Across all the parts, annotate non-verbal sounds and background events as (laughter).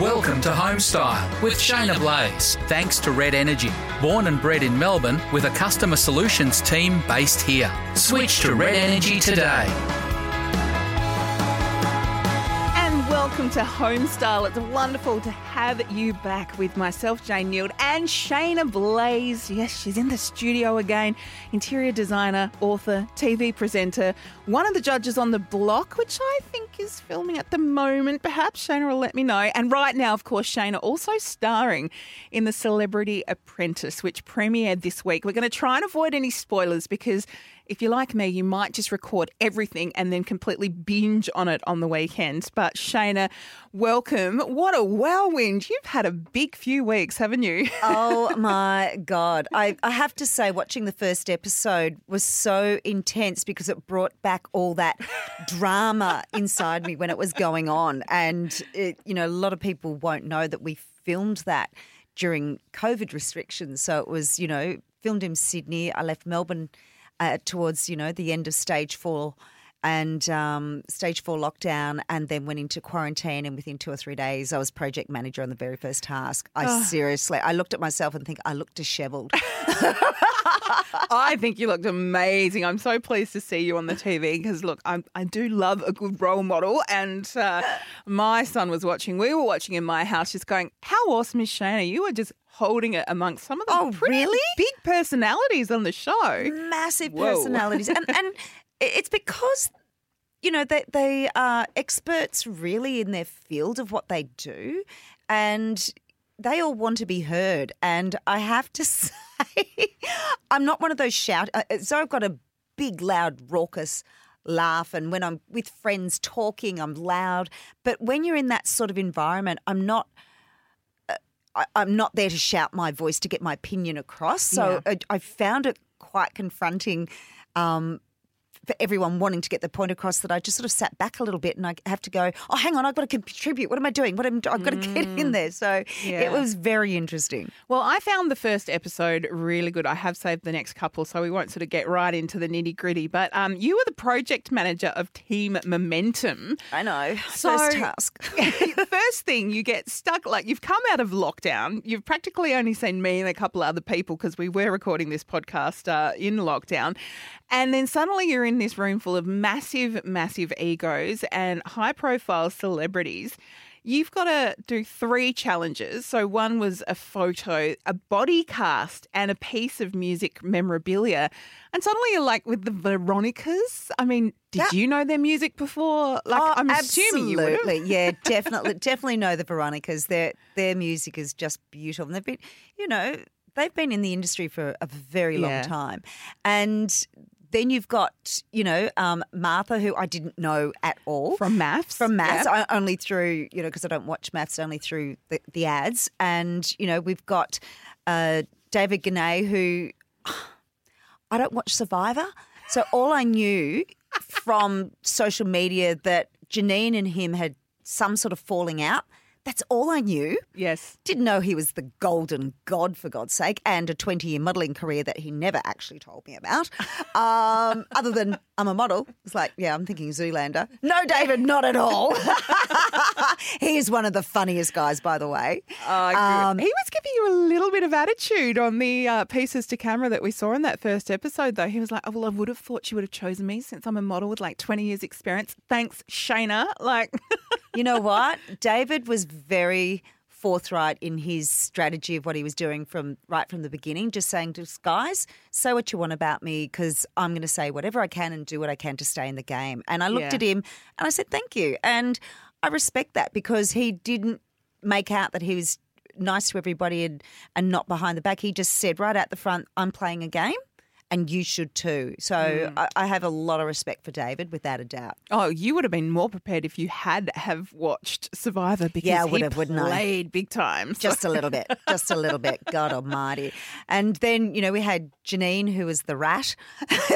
Welcome to Homestyle with Shaynna Blaze. Thanks to Red Energy. Born and bred in Melbourne with a customer solutions team based here. Switch to Red Energy today. Welcome to Homestyle. It's wonderful to have you back with myself, Jane Neild, and Shaynna Blaze. Yes, she's in the studio again. Interior designer, author, TV presenter, one of the judges on The Block, which I think is filming at the moment. Perhaps Shaynna will let me know. And right now, of course, Shayna also starring in The Celebrity Apprentice, which premiered this week. We're going to try and avoid any spoilers because if you're like me, you might just record everything and then completely binge on it on the weekend. But Shaynna, welcome. What a whirlwind. You've had a big few weeks, haven't you? (laughs) oh my God. I, I have to say, watching the first episode was so intense because it brought back all that drama inside me when it was going on. And, it, you know, a lot of people won't know that we filmed that during COVID restrictions. So it was, you know, filmed in Sydney. I left Melbourne uh, towards you know the end of stage four and um, stage four lockdown, and then went into quarantine. And within two or three days, I was project manager on the very first task. I oh. seriously, I looked at myself and think I looked dishevelled. (laughs) I think you looked amazing. I'm so pleased to see you on the TV because look, I'm, i do love a good role model. And uh, my son was watching. We were watching in my house, just going, "How awesome is Shaynna? You were just holding it amongst some of the oh, really? big personalities on the show. Massive Whoa. personalities. and, and it's because, you know, they, they are experts really in their field of what they do. And they all want to be heard. And I have to (laughs) say, I'm not one of those shout. Uh, so I've got a big, loud, raucous laugh. And when I'm with friends talking, I'm loud. But when you're in that sort of environment, I'm not – I, am not there to shout my voice to get my opinion across. So yeah. I, I, found it quite confronting um, for everyone wanting to get the point across that I just sort of sat back a little bit and I have to go, oh, hang on, I've got to contribute. What am I doing? What am I've got to get in mm. there. So yeah. it was very interesting. Well, I found the first episode really good. I have saved the next couple, so we won't sort of get right into the nitty gritty. But um, you were the project manager of Team Momentum. I know. So, first task. (laughs) first thing, you get stuck. Like you've come out of lockdown. You've practically only seen me and a couple other people because we were recording this podcast uh, in lockdown. And then suddenly you're in this room full of massive, massive egos and high profile celebrities. You've got to do three challenges. So, one was a photo, a body cast, and a piece of music memorabilia. And suddenly you're like with the Veronicas. I mean, did yeah. you know their music before? Like, oh, I'm assuming you would. yeah, (laughs) definitely, definitely know the Veronicas. Their their music is just beautiful. And they've been, you know, they've been in the industry for a very long yeah. time, and then you've got, you know, um, Martha, who I didn't know at all. From MAFS. From MAFS, yep. only through, you know, because I don't watch MAFS, only through the, the ads. And, you know, we've got uh, David Genat, who (sighs) I don't watch Survivor. So all I knew from social media that Janine and him had some sort of falling out. That's all I knew. Yes. Didn't know he was the golden god, for God's sake, and a 20 year modelling career that he never actually told me about. (laughs) Um, other than I'm a model. It's like, yeah, I'm thinking Zoolander. No, David, not at all. (laughs) he is one of the funniest guys, by the way. Oh, um, he was giving you a little bit of attitude on the uh, pieces to camera that we saw in that first episode, though. He was like, oh, well, I would have thought you would have chosen me since I'm a model with like 20 years experience. Thanks, Shaynna. Like, (laughs) you know what? David was very forthright in his strategy of what he was doing from right from the beginning, just saying to guys, say what you want about me because I'm going to say whatever I can and do what I can to stay in the game. And I looked yeah. at him and I said, thank you. And I respect that because he didn't make out that he was nice to everybody and, and not behind the back. He just said right out the front, I'm playing a game and you should too. So mm. I, I, have a lot of respect for David, without a doubt. Oh, you would have been more prepared if you had have watched Survivor because yeah, I would have, wouldn't played big time. (laughs) Just a little bit, just a little bit. (laughs) God Almighty! And then you know we had Janine, who was the rat,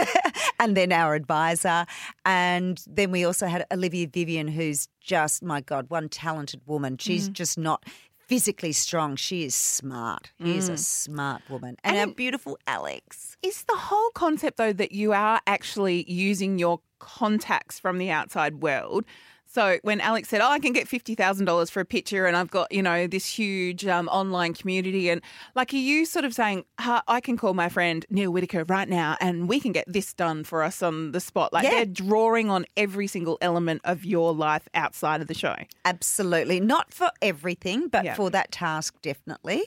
(laughs) and then our advisor, and then we also had Olivia Vivian, who's just my God, one talented woman. She's mm. just not physically strong. She is smart. She mm. is a mm. smart woman. And, and our beautiful Alex. Is the whole concept, though, that you are actually using your contacts from the outside world So when Alex said, "Oh, I can get fifty thousand dollars for a picture, and I've got you know this huge um, online community," and like, are you sort of saying, "I can call my friend Neil Whitaker right now, and we can get this done for us on the spot"? Like Yeah. they're drawing on every single element of your life outside of the show. Absolutely. Not for everything, but Yeah. for that task, definitely,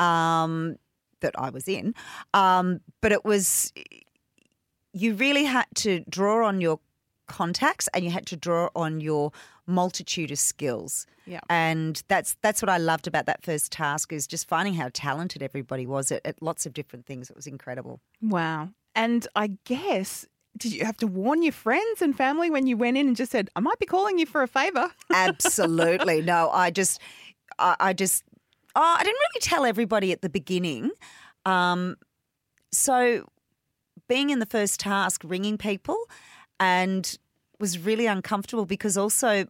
um, that I was in. Um, but it was, you really had to draw on your contacts and you had to draw on your multitude of skills. Yeah. And that's that's what I loved about that first task is just finding how talented everybody was at, at lots of different things. It was incredible. Wow. And I guess. Did you have to warn your friends and family when you went in and just said, I might be calling you for a favor? Absolutely. (laughs) no, I just, I, I just, oh, I didn't really tell everybody at the beginning. Um, so being in the first task, ringing people, and was really uncomfortable because also,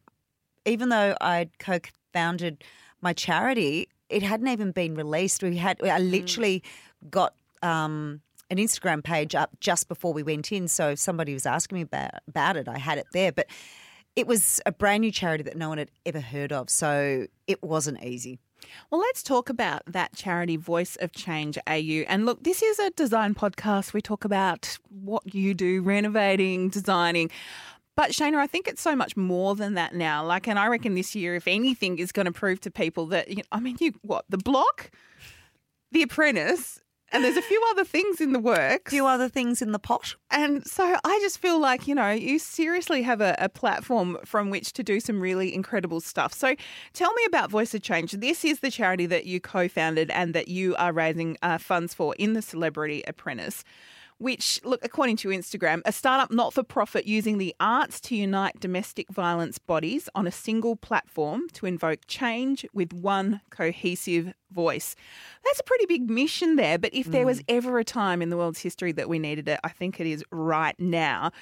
even though I'd co-founded my charity, it hadn't even been released. We had, I literally got. Um, an Instagram page up just before we went in. So if somebody was asking me about, about it, I had it there. But it was a brand new charity that no one had ever heard of. So it wasn't easy. Well, let's talk about that charity, Voice of Change AU. And look, this is a design podcast. We talk about what you do, renovating, designing. But Shaynna, I think it's so much more than that now. Like, and I reckon this year, if anything, is going to prove to people that, you know, I mean, you what the block, the apprentice, and there's a few other things in the works. A few other things in the pot. And so I just feel like, you know, you seriously have a, a platform from which to do some really incredible stuff. So tell me about Voice of Change. This is the charity that you co founded and that you are raising uh, funds for in the Celebrity Apprentice. Which, look, according to Instagram, a startup not for profit using the arts to unite domestic violence bodies on a single platform to invoke change with one cohesive voice. That's a pretty big mission there. But if there was mm. ever a time in the world's history that we needed it, I think it is right now.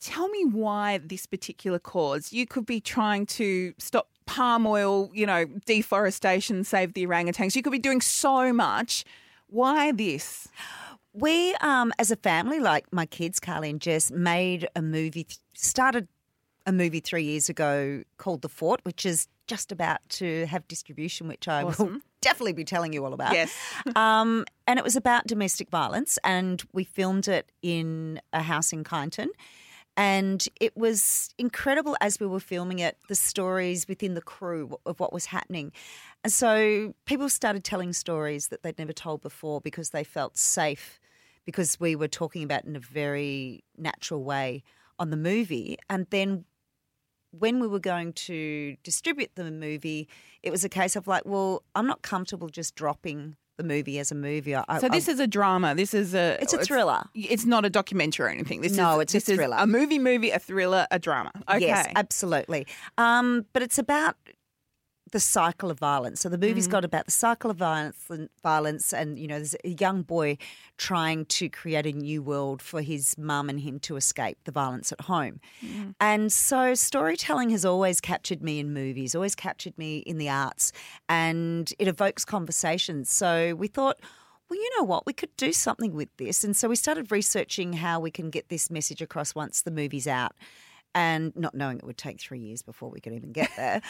Tell me why this particular cause. You could be trying to stop palm oil, you know, deforestation, save the orangutans. You could be doing so much. Why this? We, um, as a family, like my kids, Carly and Jess, made a movie, started a movie three years ago called The Fort, which is just about to have distribution, which I will definitely be telling you all about. Yes. (laughs) um, and it was about domestic violence, and we filmed it in a house in Kyneton. And it was incredible as we were filming it, the stories within the crew of what was happening. And so people started telling stories that they'd never told before because they felt safe because we were talking about in a very natural way on the movie. And then when we were going to distribute the movie, it was a case of like, well, I'm not comfortable just dropping the movie as a movie. I, So this is a drama. This is a. It's a thriller. It's not a documentary or anything. This No, is, it's a this is thriller. a movie, movie, a thriller, a drama. Okay. Yes, absolutely. Um, but it's about the cycle of violence. So the movie's mm. got about the cycle of violence and violence and you know, there's a young boy trying to create a new world for his mum and him to escape the violence at home. Mm. And so storytelling has always captured me in movies, always captured me in the arts, and it evokes conversations. So we thought well, you know what? We could do something with this. And so we started researching how we can get this message across once the movie's out. And not knowing it would take three years before we could even get (laughs) there.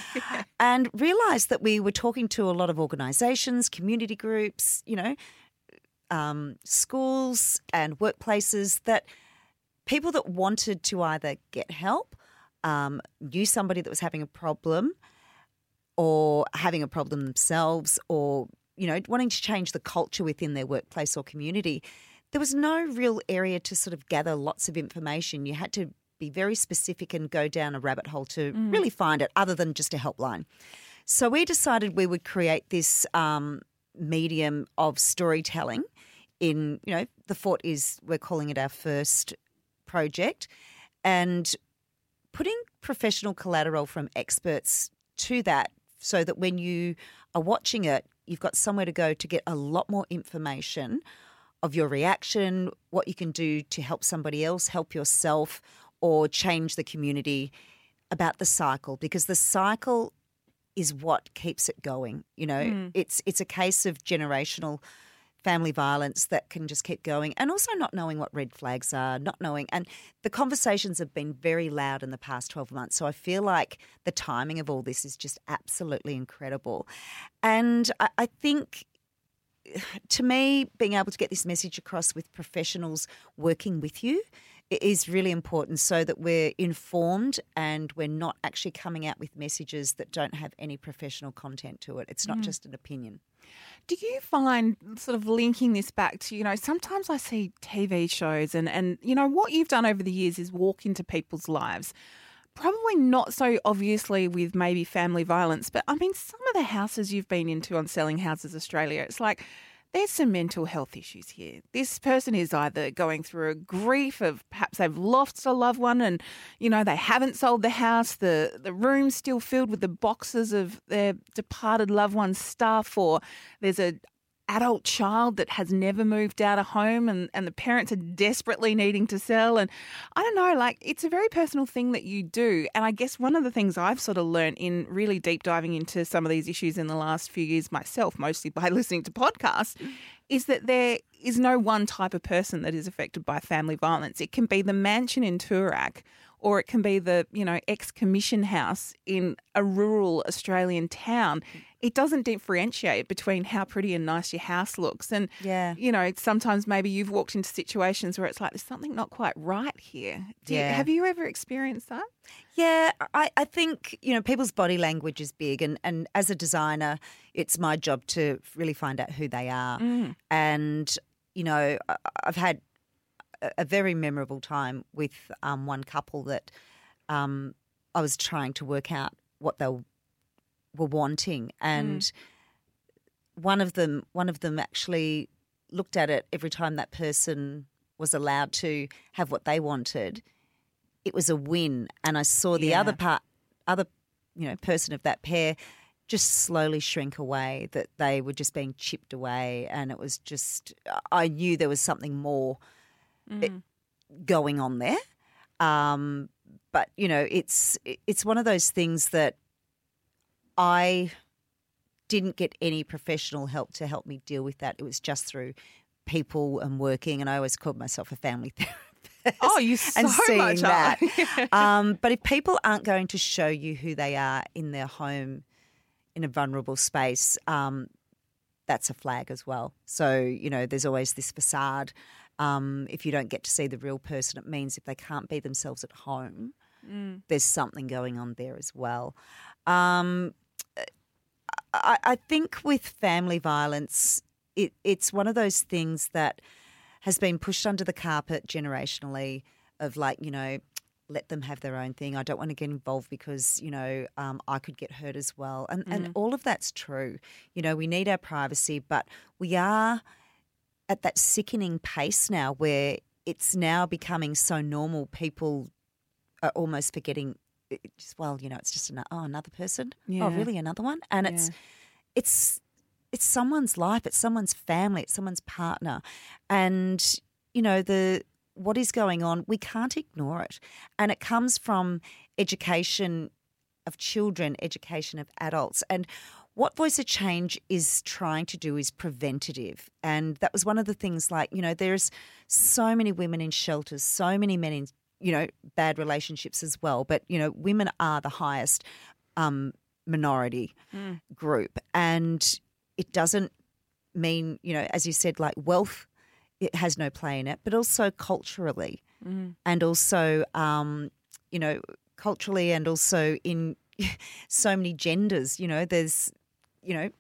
And realized that we were talking to a lot of organizations, community groups, you know, um, schools and workplaces that people that wanted to either get help, um, knew somebody that was having a problem, or having a problem themselves, or you know, wanting to change the culture within their workplace or community. There was no real area to sort of gather lots of information. You had to be very specific and go down a rabbit hole to really find it, other than just a helpline. So we decided we would create this um, medium of storytelling. In you know, the fort is we're calling it our first project, and putting professional collateral from experts to that, so that when you are watching it, you've got somewhere to go to get a lot more information of your reaction, what you can do to help somebody else, help yourself, or change the community about the cycle because the cycle is what keeps it going. You know, hmm. it's it's a case of generational family violence that can just keep going, and also not knowing what red flags are, not knowing. And the conversations have been very loud in the past 12 months. So I feel like the timing of all this is just absolutely incredible. And I, I think (sighs) to me, being able to get this message across with professionals working with you is really important so that we're informed and we're not actually coming out with messages that don't have any professional content to it. It's not mm. just an opinion. Do you find sort of linking this back to, you know, sometimes I see TV shows and, and you know, what you've done over the years is walk into people's lives. Probably not so obviously with maybe family violence, but I mean, some of the houses you've been into on Selling Houses Australia, it's like there's some mental health issues here. This person is either going through a grief of perhaps they've lost a loved one and, you know, they haven't sold the house, the, the room's still filled with the boxes of their departed loved one's stuff, or there's a adult child that has never moved out of home and, and the parents are desperately needing to sell. And I don't know, like it's a very personal thing that you do. And I guess one of the things I've sort of learned in really deep diving into some of these issues in the last few years myself, mostly by (laughs) listening to podcasts, is that there is no one type of person that is affected by family violence. It can be the mansion in Toorak or it can be the, you know, ex commission house in a rural Australian town it doesn't differentiate between how pretty and nice your house looks. And, yeah. you know, sometimes maybe you've walked into situations where it's like, there's something not quite right here. Do yeah. You, have you ever experienced that? Yeah, I, I think, you know, people's body language is big. And, and as a designer, it's my job to really find out who they are. Mm. And, you know, I've had a very memorable time with um, one couple that um, I was trying to work out what they were were wanting, and mm. one of them one of them actually looked at it every time that person was allowed to have what they wanted. It was a win, and I saw the yeah. other part, other you know person of that pair just slowly shrink away that they were just being chipped away and it was just i knew there was something more mm. going on there um, but you know it's it's one of those things that I didn't get any professional help to help me deal with that. It was just through people and working, and I always called myself a family (laughs) therapist. Oh, you so and seeing much that. (laughs) um, but if people aren't going to show you who they are in their home, in a vulnerable space, um, that's a flag as well. So you know, there's always this facade. Um, if you don't get to see the real person, it means if they can't be themselves at home, mm. there's something going on there as well. Um, I, I think with family violence, it, it's one of those things that has been pushed under the carpet generationally of like, you know, let them have their own thing. I don't want to get involved because, you know, um, I could get hurt as well. And, mm. and all of that's true. You know, we need our privacy, but we are at that sickening pace now where it's now becoming so normal. People are almost forgetting just well, you know, it's just an, oh another person. Oh, yeah. Oh, really, another one? And yeah. it's it's it's someone's life, it's someone's family, it's someone's partner, and you know the what is going on. We can't ignore it, and it comes from education of children, education of adults, and what Voice of Change is trying to do is preventative. And that was one of the things like, you know, there's so many women in shelters, so many men in you know, bad relationships as well. But, you know, women are the highest um, minority mm. group. And it doesn't mean, you know, as you said, like wealth, it has no play in it, but also culturally mm. and also, um, you know, culturally and also in (laughs) so many genders, you know, there's, you know,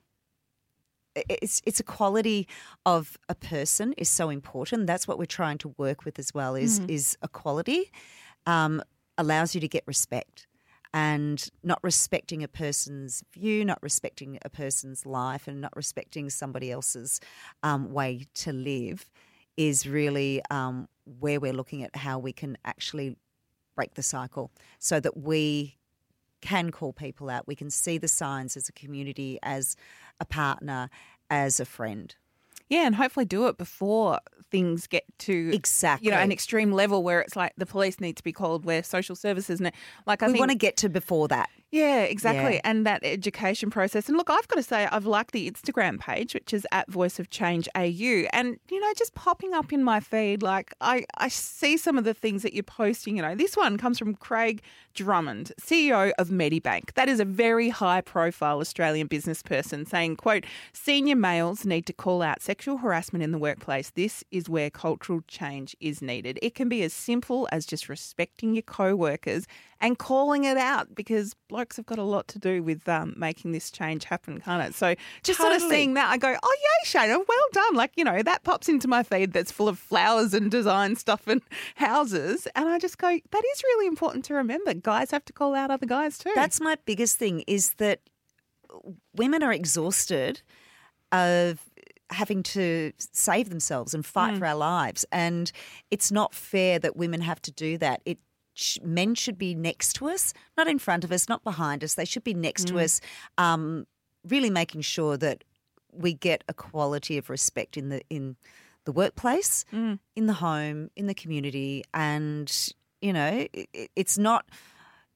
it's it's a quality of a person is so important. That's what we're trying to work with as well. Is mm. is equality um, allows you to get respect, and not respecting a person's view, not respecting a person's life, and not respecting somebody else's um, way to live is really um, where we're looking at how we can actually break the cycle so that we can call people out. We can see the signs as a community, as a partner, as a friend. Yeah, and hopefully do it before things get to exactly you know an extreme level where it's like the police need to be called, where social services and like I we want to get to before that. Yeah, exactly. Yeah. And that education process. And look, I've got to say, I've liked the Instagram page, which is at Voice of Change AU. And, you know, just popping up in my feed, like I, I see some of the things that you're posting. You know, this one comes from Craig Drummond, CEO of Medibank. That is a very high profile Australian business person saying, quote, senior males need to call out sexual harassment in the workplace. This is where cultural change is needed. It can be as simple as just respecting your co-workers and calling it out because blokes have got a lot to do with um, making this change happen, can't it? So just sort of seeing that, I go, oh, yay, Shaynna, well done. Like, you know, that pops into my feed that's full of flowers and design stuff and (laughs) houses. And I just go, that is really important to remember. Guys have to call out other guys too. That's my biggest thing is that women are exhausted of having to save themselves and fight for our lives and it's not fair that women have to do that it men should be next to us not in front of us not behind us they should be next to us um, really making sure that we get equality of respect in the in the workplace in the home in the community and you know it, it's not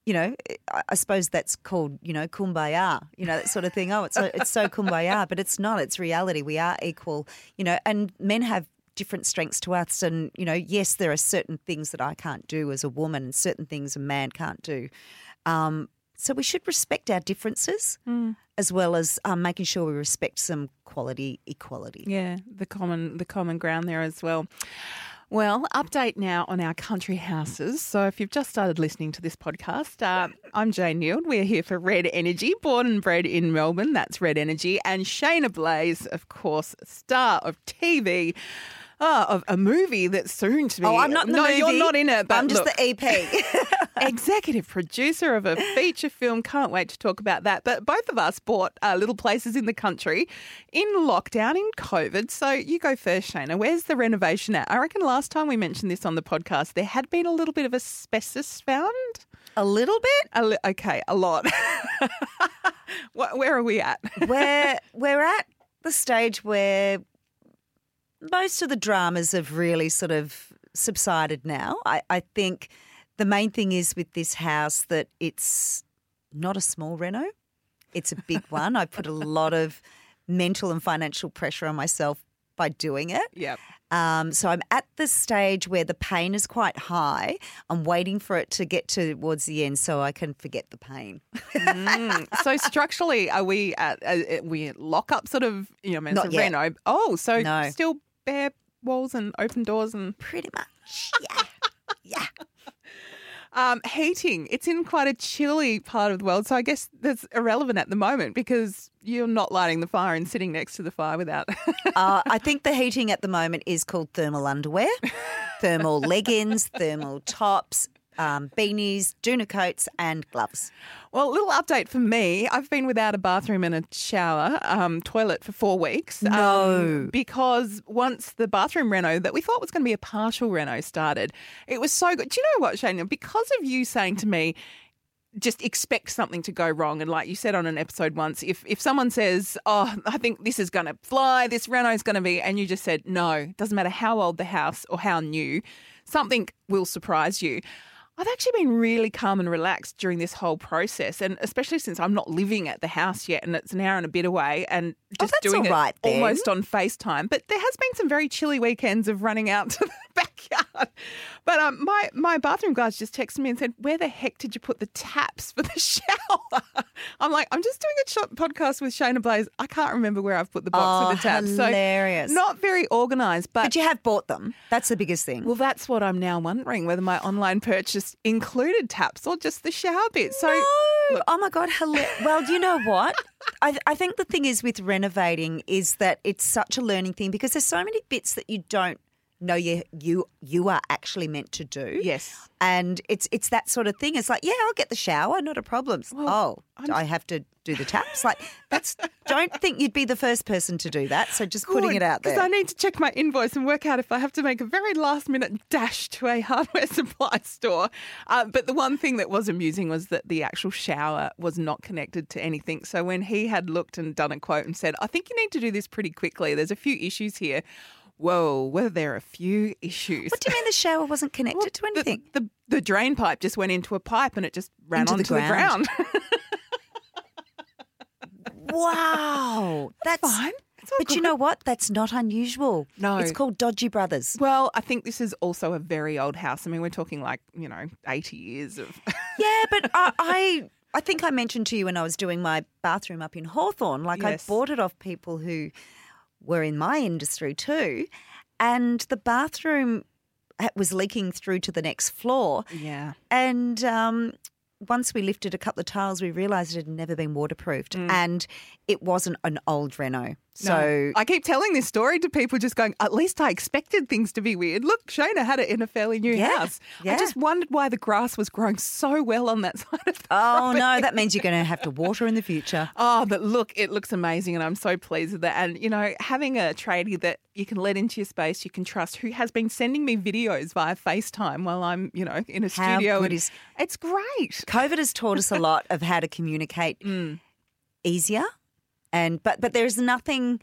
you know, I- I suppose that's called, you know, kumbaya, you know, that sort of thing. Oh, it's so, it's so (laughs) kumbaya, but it's not. It's reality. We are equal, you know, and men have different strengths to us. And, you know, yes, there are certain things that I can't do as a woman and certain things a man can't do. Um, so we should respect our differences as well as um, making sure we respect some quality equality. Yeah, the common the common ground there as well. Well, update now on our country houses. So, if you've just started listening to this podcast, uh, I'm Jane Neild. We're here for Red Energy, born and bred in Melbourne. That's Red Energy. And Shaynna Blaze, of course, star of TV, uh, of a movie that's soon to be. Oh, I'm not no, movie. you're not in it. But I'm just look, the EP. (laughs) (laughs) executive producer of a feature film. Can't wait to talk about that. But both of us bought uh, little places in the country in lockdown in COVID. So you go first, Shaynna. Where's the renovation at? I reckon last time we mentioned this on the podcast, there had been a little bit of asbestos found. a little bit. A li- okay, a lot. (laughs) Where are we at? we're we're at the stage where most of the dramas have really sort of subsided now. I, I think the main thing is with this house that it's not a small reno. It's a big (laughs) one. I put a lot of mental and financial pressure on myself by doing it. Yep. Um, so I'm at the stage where the pain is quite high. I'm waiting for it to get towards the end so I can forget the pain. Mm. So (laughs) structurally, are we at uh, we lock up sort of? You know, I mean, Not reno. Oh, so No. still bare walls and open doors and Pretty much. Yeah. (laughs) yeah. Um, heating. It's in quite a chilly part of the world, so I guess that's irrelevant at the moment because you're not lighting the fire and sitting next to the fire without. (laughs) Uh, I think the heating at the moment is called thermal underwear, thermal leggings, thermal tops, um, beanies, Duna coats, and gloves. well, a little update for me. I've been without a bathroom and a shower, um, toilet for four weeks. um, No. because once the bathroom reno that we thought was going to be a partial reno started, it was so good. Do you know what, Shane? Because of you saying to me, just expect something to go wrong. And like you said on an episode once, if if someone says, "Oh, I think this is going to fly, this reno is going to be," and you just said, "No," doesn't matter how old the house or how new, something will surprise you. I've actually been really calm and relaxed during this whole process, and especially since I'm not living at the house yet, and it's an hour and a bit away, and just that's doing right it then. almost on FaceTime. But there has been some very chilly weekends of running out (laughs) to the backyard. But um, my my bathroom guys just texted me and said, "Where the heck did you put the taps for the (laughs) shower?" I'm like, "I'm just doing a podcast with Shaynna Blaze. I can't remember where I've put the box Oh, with the taps." hilarious. So not very organised, but But you have bought them. That's the biggest thing. well, that's what I'm now wondering whether my online purchase included taps or just the shower bit. So, No. oh my god, Well, you know what? (laughs) I, I think the thing is with renovating is that it's such a learning thing because there's so many bits that you don't know you you you are actually meant to do. yes. And it's it's that sort of thing. It's like, yeah, I'll get the shower, not a problem. oh, do I have to do the taps? Like that's don't think you'd be the first person to do that. So just putting it out there. Because I need to check my invoice and work out if I have to make a very last minute dash to a hardware (laughs) supply store. Uh, but the one thing that was amusing was that the actual shower was not connected to anything. So when he had looked and done a quote and said, I think you need to do this pretty quickly, there's a few issues here. Whoa, were there a few issues? what do you mean the shower wasn't connected to the, anything? the, the drain pipe just went into a pipe and it just ran Into onto the ground. ground. (laughs) Wow, that's, Fine. But you know what? That's not unusual. No. it's called Dodgy Brothers. Well, I think this is also a very old house. I mean, we're talking like, you know, 80 years of. (laughs) Yeah, but I, I I think I mentioned to you when I was doing my bathroom up in Hawthorn, like Yes. I bought it off people who were in my industry too, and the bathroom was leaking through to the next floor, yeah. and um, once we lifted a couple of tiles, we realised it had never been waterproofed, and it wasn't an old reno. So No. I keep telling this story to people, just going, at least I expected things to be weird. Look, Shaynna had it in a fairly new Yeah, house. I just wondered why the grass was growing so well on that (laughs) side of the Oh no, that means you're going to have to water in the future. (laughs) Oh, but look, it looks amazing, and I'm so pleased with that. And you know, having a tradie that you can let into your space, you can trust, who has been sending me videos via FaceTime while I'm, you know, in a How studio. good is- it's great. COVID has taught us a lot of how to communicate (laughs) mm. easier, and but but there's nothing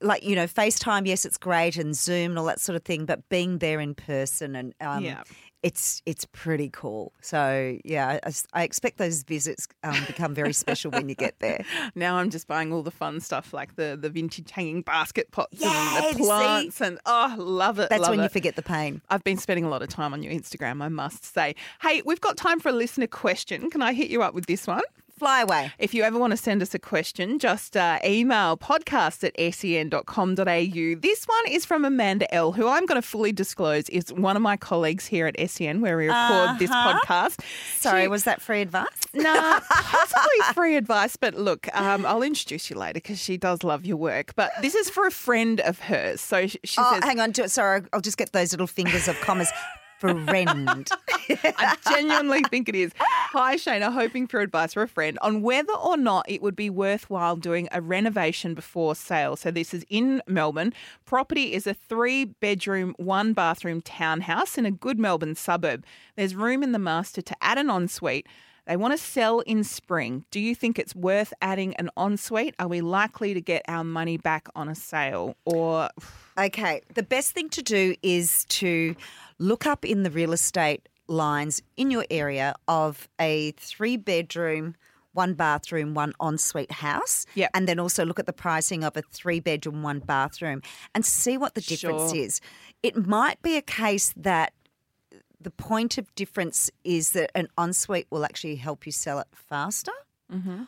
like you know FaceTime. Yes, it's great, and Zoom and all that sort of thing. But being there in person and um, Yeah. it's it's pretty cool. So yeah, I, I expect those visits um, become very special when you get there. (laughs) Now I'm just buying all the fun stuff like the the vintage hanging basket pots Yeah, and the plants, and oh, love it. That's love when it. you forget the pain. I've been spending a lot of time on your Instagram, I must say. Hey, we've got time for a listener question. Can I hit you up with this one? Fly away. If you ever want to send us a question, just uh, email podcast at sen.com.au. This one is from Amanda L., who I'm going to fully disclose is one of my colleagues here at SEN, where we record this Uh-huh. podcast. Sorry, She- was that free advice? (laughs) Nah, possibly (laughs) free advice, but look, um, I'll introduce you later because she does love your work. But this is for a friend of hers. So she, she Oh, says, hang on. Sorry, I'll just get those little fingers of commas. Friend. (laughs) I genuinely think it is. Hi, Shaynna, hoping for advice for a friend on whether or not it would be worthwhile doing a renovation before sale. So, this is in Melbourne. Property is a three bedroom, one bathroom townhouse in a good Melbourne suburb. There's room in the master to add an ensuite. They want to sell in spring. Do you think it's worth adding an ensuite? Are we likely to get our money back on a sale? Or (sighs) Okay, the best thing to do is to look up in the real estate lines in your area of a three bedroom, one bathroom, one ensuite house. Yep. And then also look at the pricing of a three bedroom, one bathroom and see what the difference Sure. is. It might be a case that the point of difference is that an ensuite will actually help you sell it faster. Mm-hmm.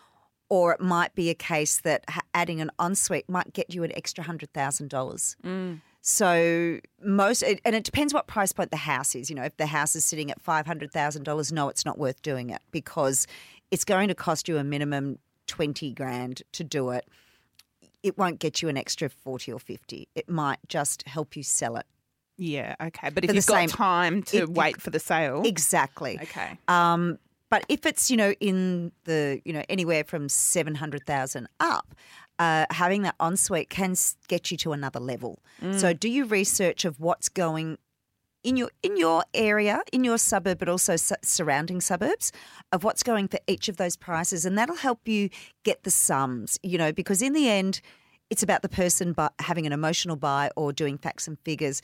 Or it might be a case that adding an ensuite might get you an extra hundred thousand dollars. Mm. So most, and it depends what price point the house is. You know, if the house is sitting at five hundred thousand dollars, no, it's not worth doing it because it's going to cost you a minimum twenty grand to do it. It won't get you an extra forty or fifty. It might just help you sell it. Yeah, okay. But if you've got time to you- wait for the sale, Exactly. okay. Um, but if it's you know in the you know anywhere from seven hundred thousand up, uh, having that ensuite can get you to another level. So do you research of what's going in your in your area, in your suburb, but also su- surrounding suburbs, of what's going for each of those prices, and that'll help you get the sums. You know, because in the end. It's about the person bu- having an emotional buy or doing facts and figures.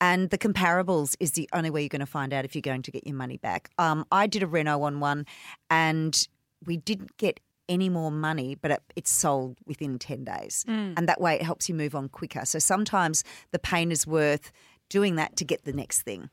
And the comparables is the only way you're going to find out if you're going to get your money back. Um, I did a reno on one and we didn't get any more money, but it, it sold within 10 days. And that way it helps you move on quicker. So sometimes the pain is worth doing that to get the next thing.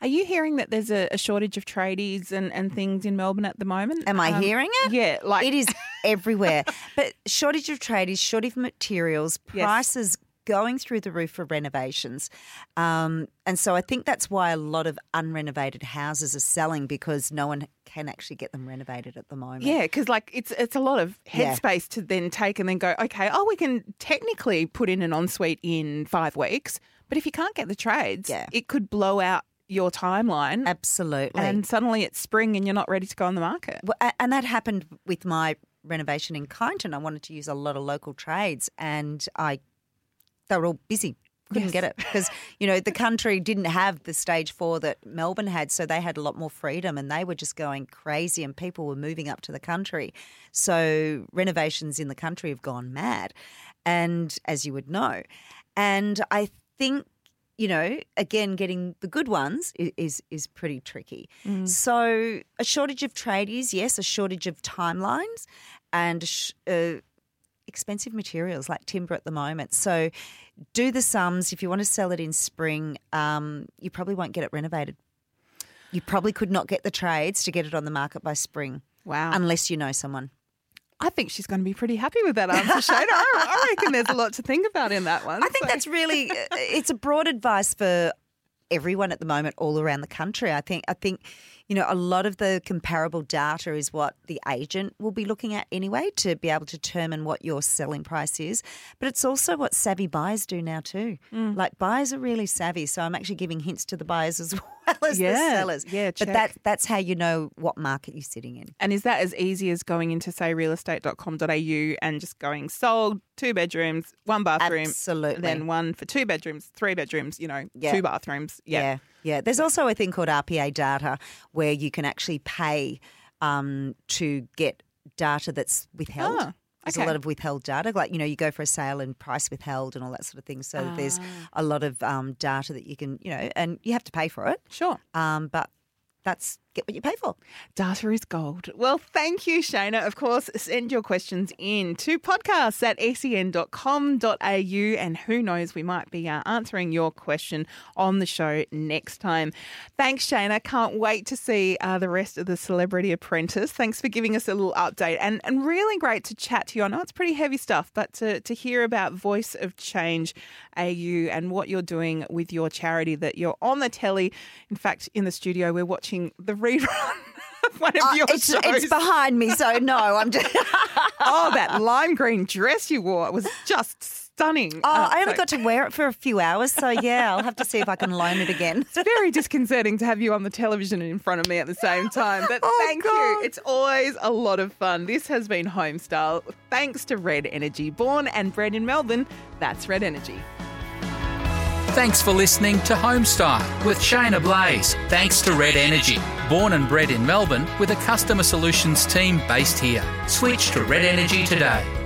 Are you hearing that there's a, a shortage of tradies and, and things in Melbourne at the moment? Am I Um, hearing it? Yeah, like it is (laughs) everywhere. (laughs) But shortage of tradies, shortage of materials, Yes. prices going through the roof for renovations. Um, and so I think that's why a lot of unrenovated houses are selling because no one can actually get them renovated at the moment. Yeah, because like it's it's a lot of Yeah. headspace to then take and then go. Okay, oh, we can technically put in an ensuite in five weeks, but if you can't get the trades, Yeah. it could blow out your timeline, Absolutely. and suddenly it's spring and you're not ready to go on the market. Well, and that happened with my renovation in Kyneton. I wanted to use a lot of local trades, and I they were all busy. Couldn't Yes. get it because you know the country didn't have the stage four that Melbourne had, so they had a lot more freedom, and they were just going crazy, and people were moving up to the country. So renovations in the country have gone mad, and as you would know, and I think you know, again, getting the good ones i- is is pretty tricky. So a shortage of tradies, yes, a shortage of timelines, and sh- uh, expensive materials like timber at the moment. So do the sums. If you want to sell it in spring, um, you probably won't get it renovated. You probably could not get the trades to get it on the market by spring. Wow. Unless you know someone. I think she's going to be pretty happy with that answer, Shaynna. I, I reckon there's a lot to think about in that one. I think So- that's really uh, it's a broad advice for everyone at the moment all around the country. I think I think you know a lot of the comparable data is what the agent will be looking at anyway to be able to determine what your selling price is. But it's also what savvy buyers do now too. Mm. Like buyers are really savvy, so I'm actually giving hints to the buyers as (laughs) well as Yeah, the sellers. yeah, but that that's how you know what market you're sitting in. And is that as easy as going into, say, realestate.com.au and just going sold, two bedrooms, one bathroom, Absolutely. then one for two bedrooms, three bedrooms, you know, Yeah. two bathrooms? Yeah. Yeah, yeah. There's also a thing called RPA data where you can actually pay um, to get data that's withheld. Ah, There's okay. a lot of withheld data, like you know, you go for a sale and price withheld and all that sort of thing. So there's Ah. a lot of um, data that you can, you know, and you have to pay for it. Sure. Um, but that's get what you pay for. Data is gold. Well, thank you, Shaynna. Of course, send your questions in to podcasts at sen.com.au and who knows, we might be uh, answering your question on the show next time. Thanks, Shaynna. Can't wait to see uh, the rest of the Celebrity Apprentice. Thanks for giving us a little update and, and really great to chat to you. I know it's pretty heavy stuff, but to, to hear about Voice of Change AU and what you're doing with your charity that you're on the telly. In fact, in the studio, we're watching the rerun (laughs) of one of Uh, your it's, shows. it's behind me, so no, I'm just. (laughs) oh, that lime green dress you wore was just stunning. Oh, Uh, I only so- got to wear it for a few hours, so yeah, I'll have to see if I can loan it again. It's very disconcerting to have you on the television and in front of me at the same time. But Oh, thank God. you. It's always a lot of fun. This has been Homestyle. Thanks to Red Energy. Born and bred in Melbourne, that's Red Energy. Thanks for listening to Homestyle with Shaynna Blaze. Thanks to Red Energy. Born and bred in Melbourne with a customer solutions team based here. Switch to Red Energy today.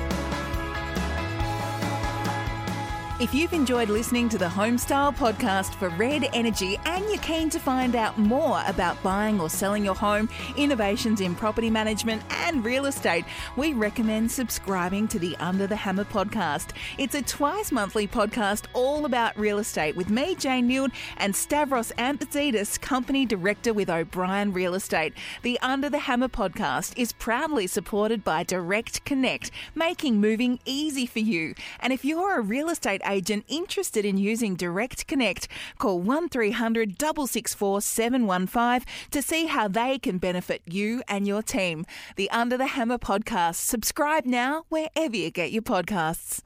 If you've enjoyed listening to the Homestyle podcast for Red Energy and you're keen to find out more about buying or selling your home, innovations in property management and real estate, we recommend subscribing to the Under the Hammer podcast. It's a twice monthly podcast all about real estate with me, Jane Neild, and Stavros Ampitzidis, company director with O'Brien Real Estate. The Under the Hammer podcast is proudly supported by Direct Connect, making moving easy for you. And if you're a real estate agent interested in using Direct Connect, call 1300 664 715 to see how they can benefit you and your team. The Under the Hammer podcast. Subscribe now wherever you get your podcasts.